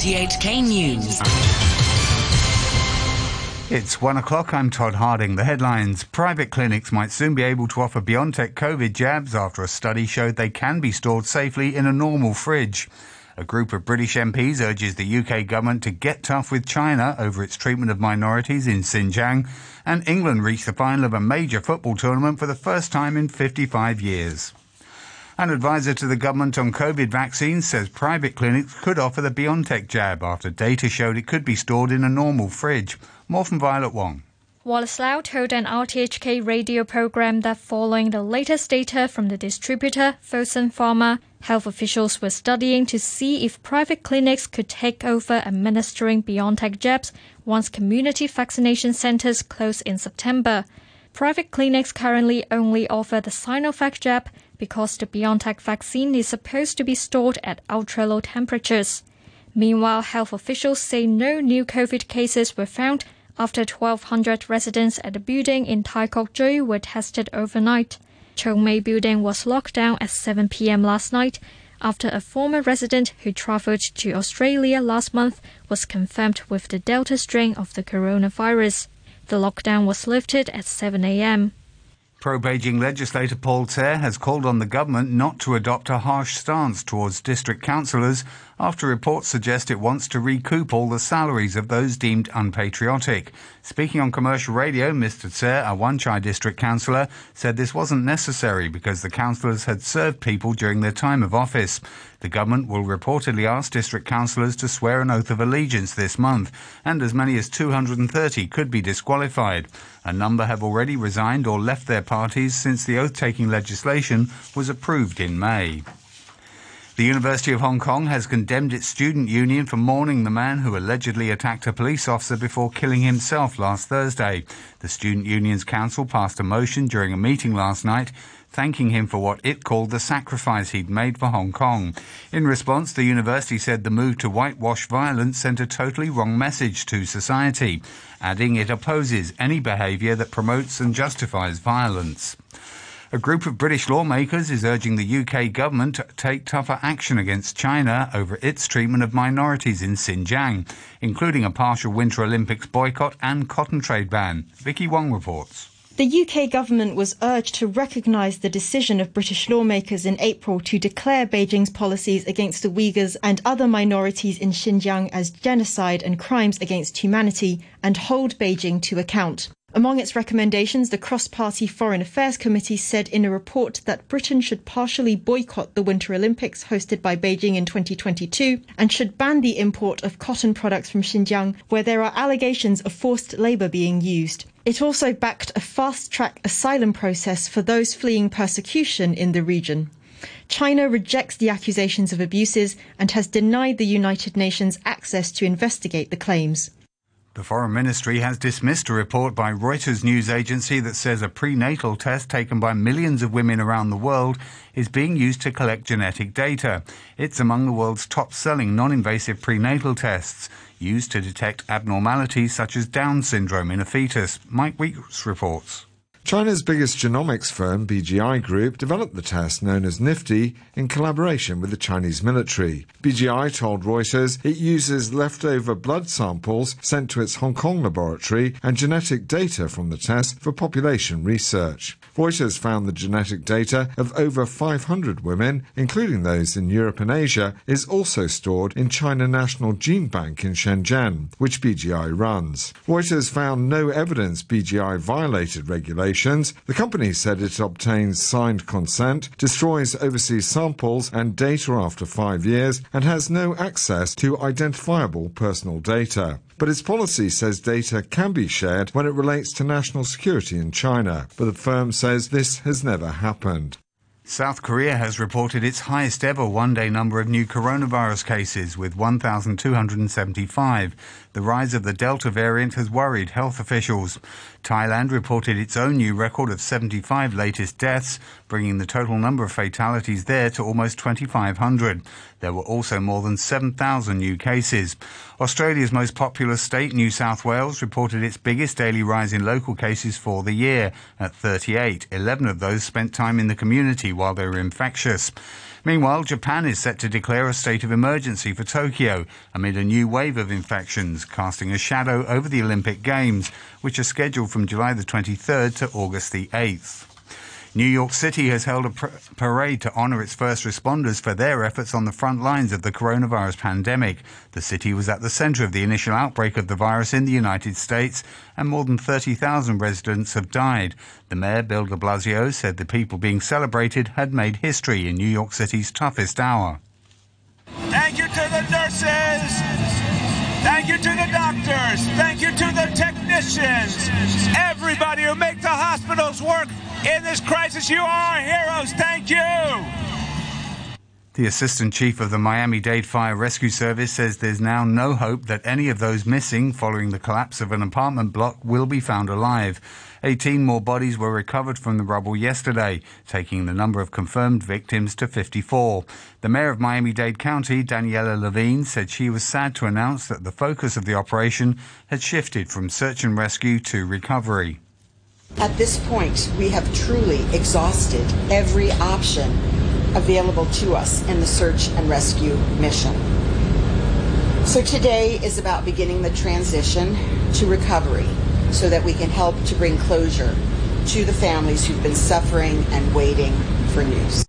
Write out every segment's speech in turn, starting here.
RTHK News. It's one o'clock. I'm Todd Harding. The headlines Private clinics might soon be able to offer BioNTech COVID jabs after a study showed they can be stored safely in a normal fridge. A group of British MPs urges the UK government to get tough with China over its treatment of minorities in Xinjiang. And England reached the final of a major football tournament for the first time in 55 years. An advisor to the government on COVID vaccines says private clinics could offer the BioNTech jab after data showed it could be stored in a normal fridge. More from Violet Wong. Wallace Lau told an RTHK radio program that following the latest data from the distributor, Fosun Pharma, health officials were studying to see if private clinics could take over administering BioNTech jabs once community vaccination centers close in September. Private clinics currently only offer the Sinovac jab because the BioNTech vaccine is supposed to be stored at ultra low temperatures. Meanwhile, health officials say no new COVID cases were found after 1,200 residents at the building in Tai were tested overnight. Chung Mei building was locked down at 7 p.m. last night after a former resident who travelled to Australia last month was confirmed with the Delta strain of the coronavirus. The lockdown was lifted at 7 a.m. Pro Beijing legislator Paul Tse has called on the government not to adopt a harsh stance towards district councillors after reports suggest it wants to recoup all the salaries of those deemed unpatriotic. Speaking on commercial radio, Mr. Tse, a Wan Chai district councillor, said this wasn't necessary because the councillors had served people during their time of office. The government will reportedly ask district councillors to swear an oath of allegiance this month, and as many as 230 could be disqualified. A number have already resigned or left their parties since the oath taking legislation was approved in May. The University of Hong Kong has condemned its student union for mourning the man who allegedly attacked a police officer before killing himself last Thursday. The Student Union's council passed a motion during a meeting last night thanking him for what it called the sacrifice he'd made for Hong Kong. In response, the university said the move to whitewash violence sent a totally wrong message to society, adding it opposes any behaviour that promotes and justifies violence. A group of British lawmakers is urging the UK government to take tougher action against China over its treatment of minorities in Xinjiang, including a partial Winter Olympics boycott and cotton trade ban. Vicky Wong reports. The UK government was urged to recognise the decision of British lawmakers in April to declare Beijing's policies against the Uyghurs and other minorities in Xinjiang as genocide and crimes against humanity and hold Beijing to account. Among its recommendations, the Cross Party Foreign Affairs Committee said in a report that Britain should partially boycott the Winter Olympics hosted by Beijing in 2022 and should ban the import of cotton products from Xinjiang where there are allegations of forced labour being used. It also backed a fast track asylum process for those fleeing persecution in the region. China rejects the accusations of abuses and has denied the United Nations access to investigate the claims. The Foreign Ministry has dismissed a report by Reuters news agency that says a prenatal test taken by millions of women around the world is being used to collect genetic data. It's among the world's top selling non invasive prenatal tests, used to detect abnormalities such as Down syndrome in a fetus. Mike Weeks reports. China's biggest genomics firm, BGI Group, developed the test known as NIFTY in collaboration with the Chinese military. BGI told Reuters it uses leftover blood samples sent to its Hong Kong laboratory and genetic data from the test for population research. Reuters found the genetic data of over 500 women, including those in Europe and Asia, is also stored in China National Gene Bank in Shenzhen, which BGI runs. Reuters found no evidence BGI violated regulations the company said it obtains signed consent, destroys overseas samples and data after five years, and has no access to identifiable personal data. But its policy says data can be shared when it relates to national security in China. But the firm says this has never happened. South Korea has reported its highest ever one day number of new coronavirus cases with 1,275. The rise of the Delta variant has worried health officials. Thailand reported its own new record of 75 latest deaths, bringing the total number of fatalities there to almost 2,500. There were also more than 7,000 new cases. Australia's most populous state, New South Wales, reported its biggest daily rise in local cases for the year at 38. 11 of those spent time in the community while they were infectious. Meanwhile, Japan is set to declare a state of emergency for Tokyo amid a new wave of infections, casting a shadow over the Olympic Games, which are scheduled from July the 23rd to August the 8th. New York City has held a parade to honor its first responders for their efforts on the front lines of the coronavirus pandemic. The city was at the center of the initial outbreak of the virus in the United States, and more than 30,000 residents have died. The mayor, Bill de Blasio, said the people being celebrated had made history in New York City's toughest hour. Thank you to the nurses. Thank you to the doctors. Thank you to the technicians. Everybody who make the hospitals work in this crisis. You are heroes. Thank you. The assistant chief of the Miami Dade Fire Rescue Service says there's now no hope that any of those missing following the collapse of an apartment block will be found alive. 18 more bodies were recovered from the rubble yesterday, taking the number of confirmed victims to 54. The mayor of Miami Dade County, Daniella Levine, said she was sad to announce that the focus of the operation had shifted from search and rescue to recovery. At this point, we have truly exhausted every option available to us in the search and rescue mission. So today is about beginning the transition to recovery so that we can help to bring closure to the families who've been suffering and waiting for news.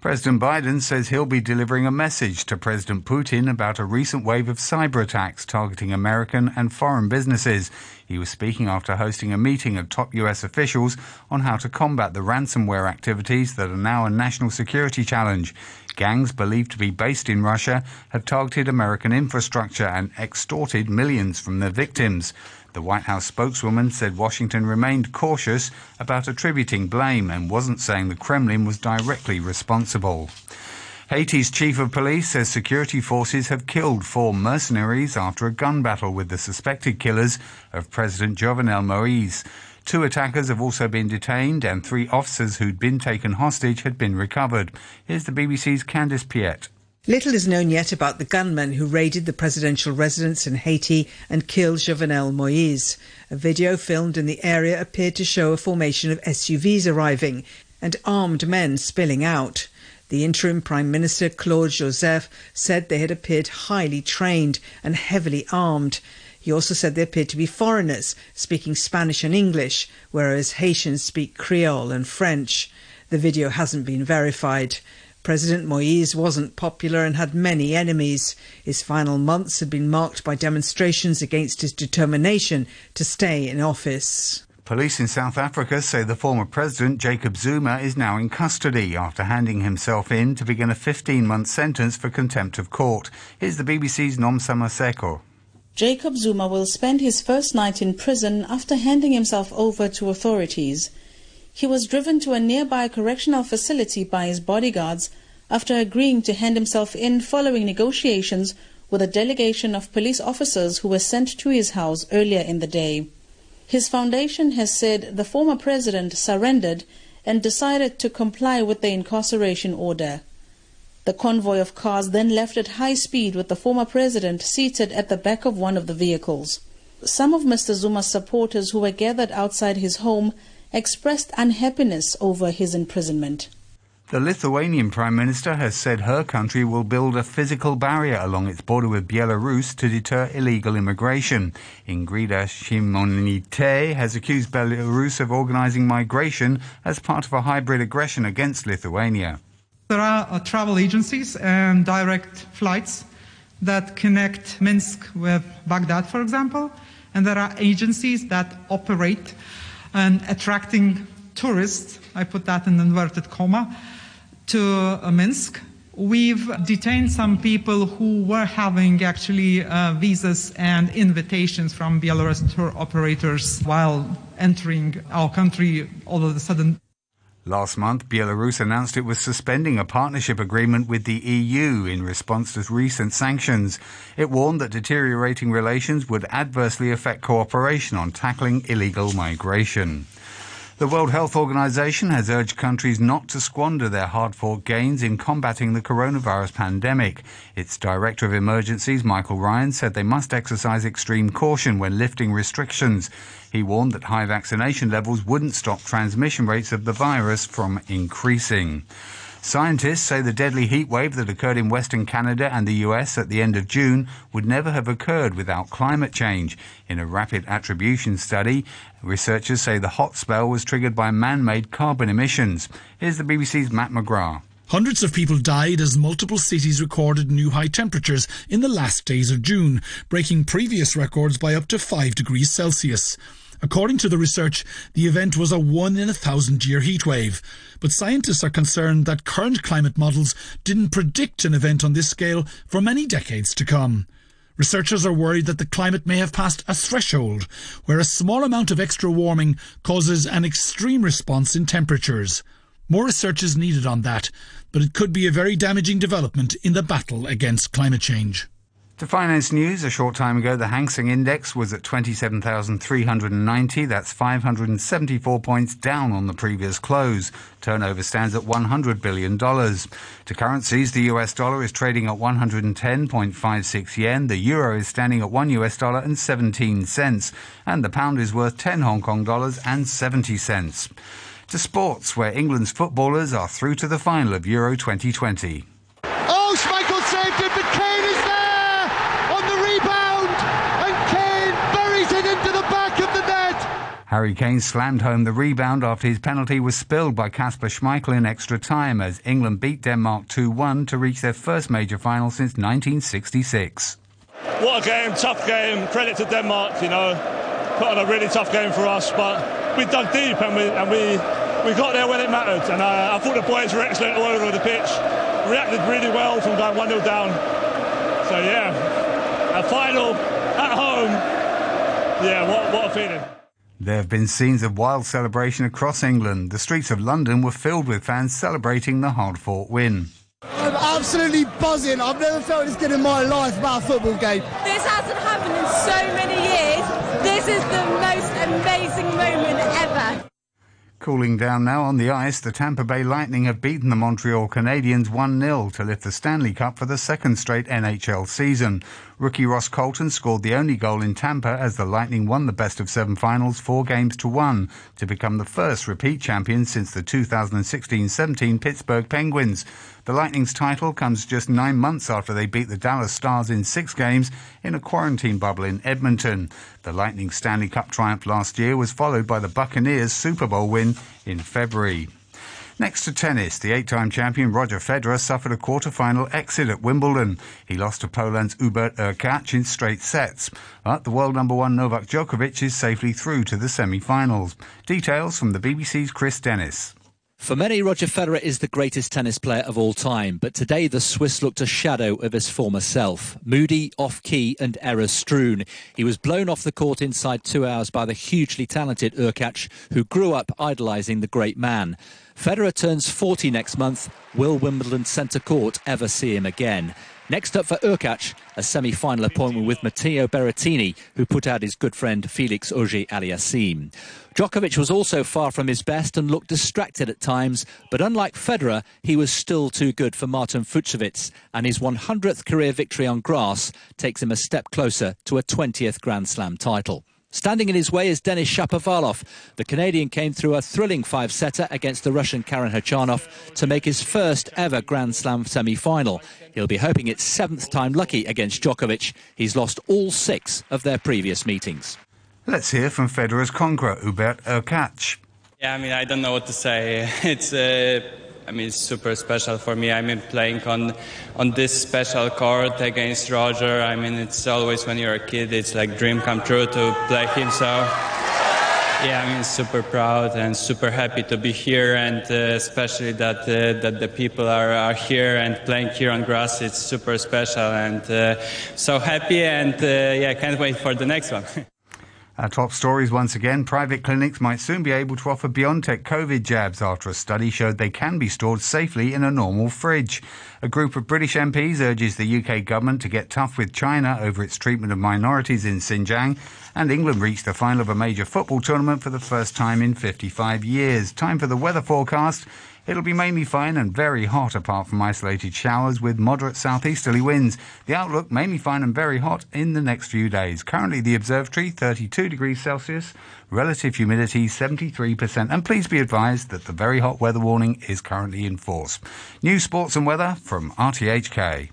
President Biden says he'll be delivering a message to President Putin about a recent wave of cyber attacks targeting American and foreign businesses. He was speaking after hosting a meeting of top U.S. officials on how to combat the ransomware activities that are now a national security challenge. Gangs believed to be based in Russia have targeted American infrastructure and extorted millions from their victims. The White House spokeswoman said Washington remained cautious about attributing blame and wasn't saying the Kremlin was directly responsible. Haiti's chief of police says security forces have killed four mercenaries after a gun battle with the suspected killers of President Jovenel Moise. Two attackers have also been detained, and three officers who'd been taken hostage had been recovered. Here's the BBC's Candace Piette. Little is known yet about the gunmen who raided the presidential residence in Haiti and killed Jovenel Moise. A video filmed in the area appeared to show a formation of SUVs arriving and armed men spilling out. The interim Prime Minister Claude Joseph said they had appeared highly trained and heavily armed. He also said they appeared to be foreigners, speaking Spanish and English, whereas Haitians speak Creole and French. The video hasn't been verified. President Moise wasn't popular and had many enemies. His final months had been marked by demonstrations against his determination to stay in office. Police in South Africa say the former president, Jacob Zuma, is now in custody after handing himself in to begin a 15 month sentence for contempt of court. Here's the BBC's Nomsa Maseko. Jacob Zuma will spend his first night in prison after handing himself over to authorities. He was driven to a nearby correctional facility by his bodyguards after agreeing to hand himself in following negotiations with a delegation of police officers who were sent to his house earlier in the day. His foundation has said the former president surrendered and decided to comply with the incarceration order. The convoy of cars then left at high speed with the former president seated at the back of one of the vehicles. Some of Mr. Zuma's supporters who were gathered outside his home expressed unhappiness over his imprisonment. The Lithuanian Prime Minister has said her country will build a physical barrier along its border with Belarus to deter illegal immigration. Ingrida Shimonyte has accused Belarus of organizing migration as part of a hybrid aggression against Lithuania. There are uh, travel agencies and direct flights that connect Minsk with Baghdad, for example, and there are agencies that operate and attracting tourists, I put that in inverted comma, to uh, Minsk. We've detained some people who were having actually uh, visas and invitations from Belarus tour operators while entering our country all of a sudden. Last month, Belarus announced it was suspending a partnership agreement with the EU in response to recent sanctions. It warned that deteriorating relations would adversely affect cooperation on tackling illegal migration. The World Health Organization has urged countries not to squander their hard fought gains in combating the coronavirus pandemic. Its Director of Emergencies, Michael Ryan, said they must exercise extreme caution when lifting restrictions. He warned that high vaccination levels wouldn't stop transmission rates of the virus from increasing. Scientists say the deadly heat wave that occurred in Western Canada and the US at the end of June would never have occurred without climate change. In a rapid attribution study, researchers say the hot spell was triggered by man made carbon emissions. Here's the BBC's Matt McGrath. Hundreds of people died as multiple cities recorded new high temperatures in the last days of June, breaking previous records by up to 5 degrees Celsius. According to the research, the event was a one in a thousand year heatwave. But scientists are concerned that current climate models didn't predict an event on this scale for many decades to come. Researchers are worried that the climate may have passed a threshold where a small amount of extra warming causes an extreme response in temperatures. More research is needed on that, but it could be a very damaging development in the battle against climate change. To finance news, a short time ago, the Hang Seng Index was at 27,390. That's 574 points down on the previous close. Turnover stands at $100 billion. To currencies, the US dollar is trading at 110.56 yen. The euro is standing at 1 US dollar and 17 cents. And the pound is worth 10 Hong Kong dollars and 70 cents. To sports, where England's footballers are through to the final of Euro 2020. Oh, Schmeichel saved it, but Kane is there on the rebound, and Kane buries it into the back of the net. Harry Kane slammed home the rebound after his penalty was spilled by Kasper Schmeichel in extra time as England beat Denmark 2-1 to reach their first major final since 1966. What a game, tough game. Credit to Denmark, you know, put on a really tough game for us, but we dug deep and we and we we got there when it mattered. And uh, I thought the boys were excellent all over the pitch, reacted really well from going 1 0 down. So, yeah, a final at home. Yeah, what, what a feeling. There have been scenes of wild celebration across England. The streets of London were filled with fans celebrating the hard fought win. I'm absolutely buzzing. I've never felt this good in my life about a football game. This hasn't happened in so many years. This is the most amazing moment ever. Cooling down now on the ice, the Tampa Bay Lightning have beaten the Montreal Canadiens 1 0 to lift the Stanley Cup for the second straight NHL season. Rookie Ross Colton scored the only goal in Tampa as the Lightning won the best of seven finals four games to one to become the first repeat champion since the 2016 17 Pittsburgh Penguins. The Lightning's title comes just nine months after they beat the Dallas Stars in six games in a quarantine bubble in Edmonton. The Lightning Stanley Cup triumph last year was followed by the Buccaneers Super Bowl win in February. Next to tennis, the eight-time champion Roger Federer suffered a quarter-final exit at Wimbledon. He lost to Poland's Hubert Hurkacz in straight sets. But the world number one Novak Djokovic is safely through to the semi-finals. Details from the BBC's Chris Dennis. For many, Roger Federer is the greatest tennis player of all time, but today the Swiss looked a shadow of his former self. Moody, off key, and error strewn. He was blown off the court inside two hours by the hugely talented Hurkacz, who grew up idolising the great man. Federer turns 40 next month. Will Wimbledon centre court ever see him again? Next up for Hurkacz, a semi-final appointment with Matteo Berrettini, who put out his good friend Felix Auger-Aliassime. Djokovic was also far from his best and looked distracted at times, but unlike Federer, he was still too good for Martin Fucsovics, and his 100th career victory on grass takes him a step closer to a 20th Grand Slam title. Standing in his way is Denis Shapovalov. The Canadian came through a thrilling five-setter against the Russian Karen Khachanov to make his first ever Grand Slam semi-final. He'll be hoping it's seventh time lucky against Djokovic. He's lost all six of their previous meetings. Let's hear from Federer's conqueror, Hubert Hurkacz. Yeah, I mean, I don't know what to say. It's... Uh I mean, it's super special for me. I mean, playing on on this special court against Roger. I mean, it's always when you're a kid, it's like dream come true to play him. So, yeah, I mean, super proud and super happy to be here, and uh, especially that uh, that the people are, are here and playing here on grass. It's super special, and uh, so happy, and uh, yeah, can't wait for the next one. Our top stories once again. Private clinics might soon be able to offer BioNTech COVID jabs after a study showed they can be stored safely in a normal fridge. A group of British MPs urges the UK government to get tough with China over its treatment of minorities in Xinjiang. And England reached the final of a major football tournament for the first time in 55 years. Time for the weather forecast. It'll be mainly fine and very hot apart from isolated showers with moderate southeasterly winds. The outlook mainly fine and very hot in the next few days. Currently the observatory 32 degrees Celsius, relative humidity 73%. And please be advised that the very hot weather warning is currently in force. New sports and weather from RTHK.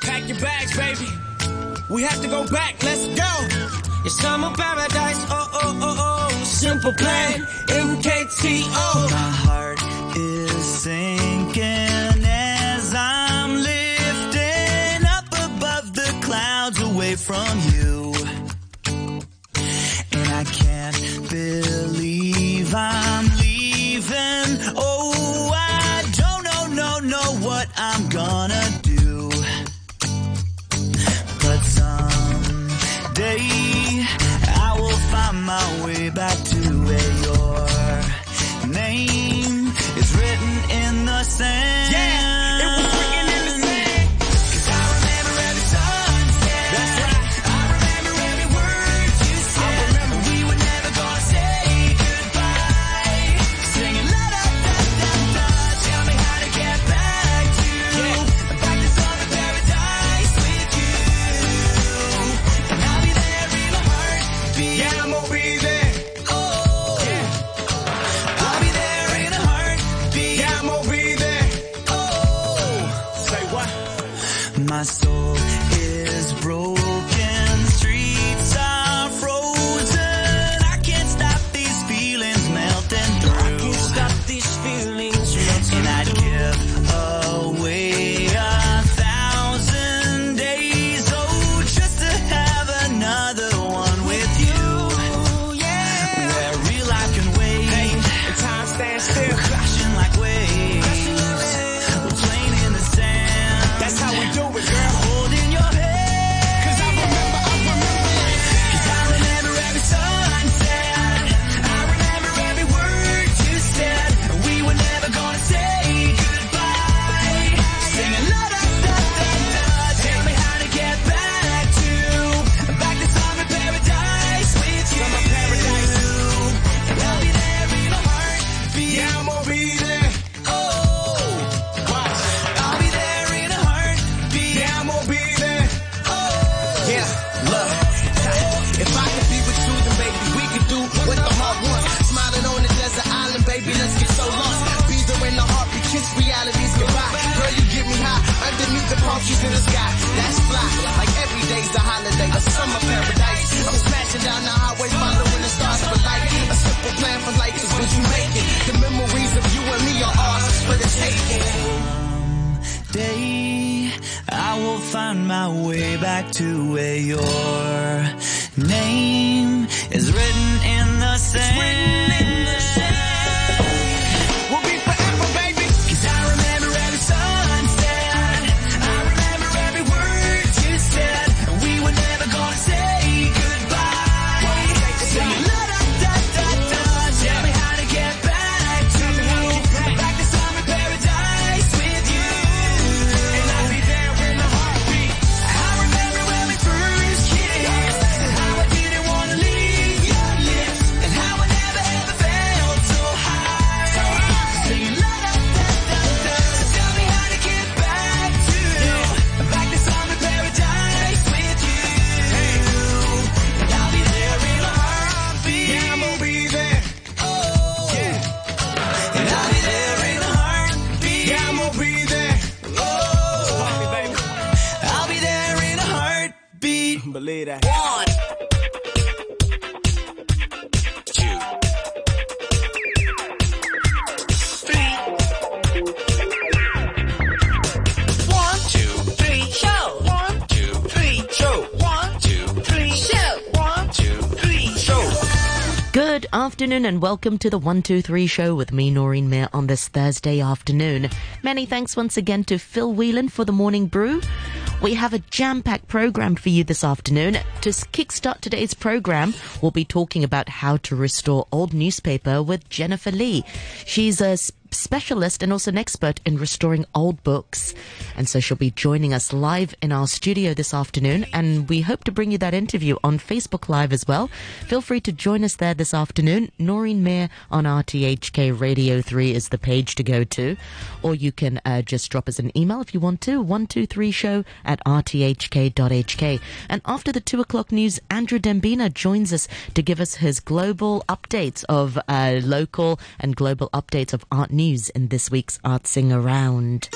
Pack your bags, baby. We have to go back. Let's go. It's summer paradise. Oh, oh, oh, oh simple plan, MKTO. My heart is sinking as I'm lifting up above the clouds away from you. And I can't believe I'm leaving. Oh, I don't know, no, know what I'm gonna do. But someday I will find my way My soul in the sky. That's fly. Like every day's a holiday, a summer paradise. I'm smashing down the highway, following the stars for light. A simple plan for life is what you make it. The memories of you and me are ours for the taking. Day, I will find my way back to where your name is written in the sand. Two, three, show. Good afternoon and welcome to the 123 show with me, Noreen Mayer, on this Thursday afternoon. Many thanks once again to Phil Whelan for the morning brew. We have a jam-packed program for you this afternoon. To kickstart today's program, we'll be talking about how to restore old newspaper with Jennifer Lee. She's a specialist and also an expert in restoring old books. And so she'll be joining us live in our studio this afternoon. And we hope to bring you that interview on Facebook Live as well. Feel free to join us there this afternoon. Noreen Mayer on RTHK Radio 3 is the page to go to. Or you can uh, just drop us an email if you want to, 123show at rthk.hk. And after the 2 o'clock news, Andrew Dembina joins us to give us his global updates of uh, local and global updates of art news in this week's Art Around.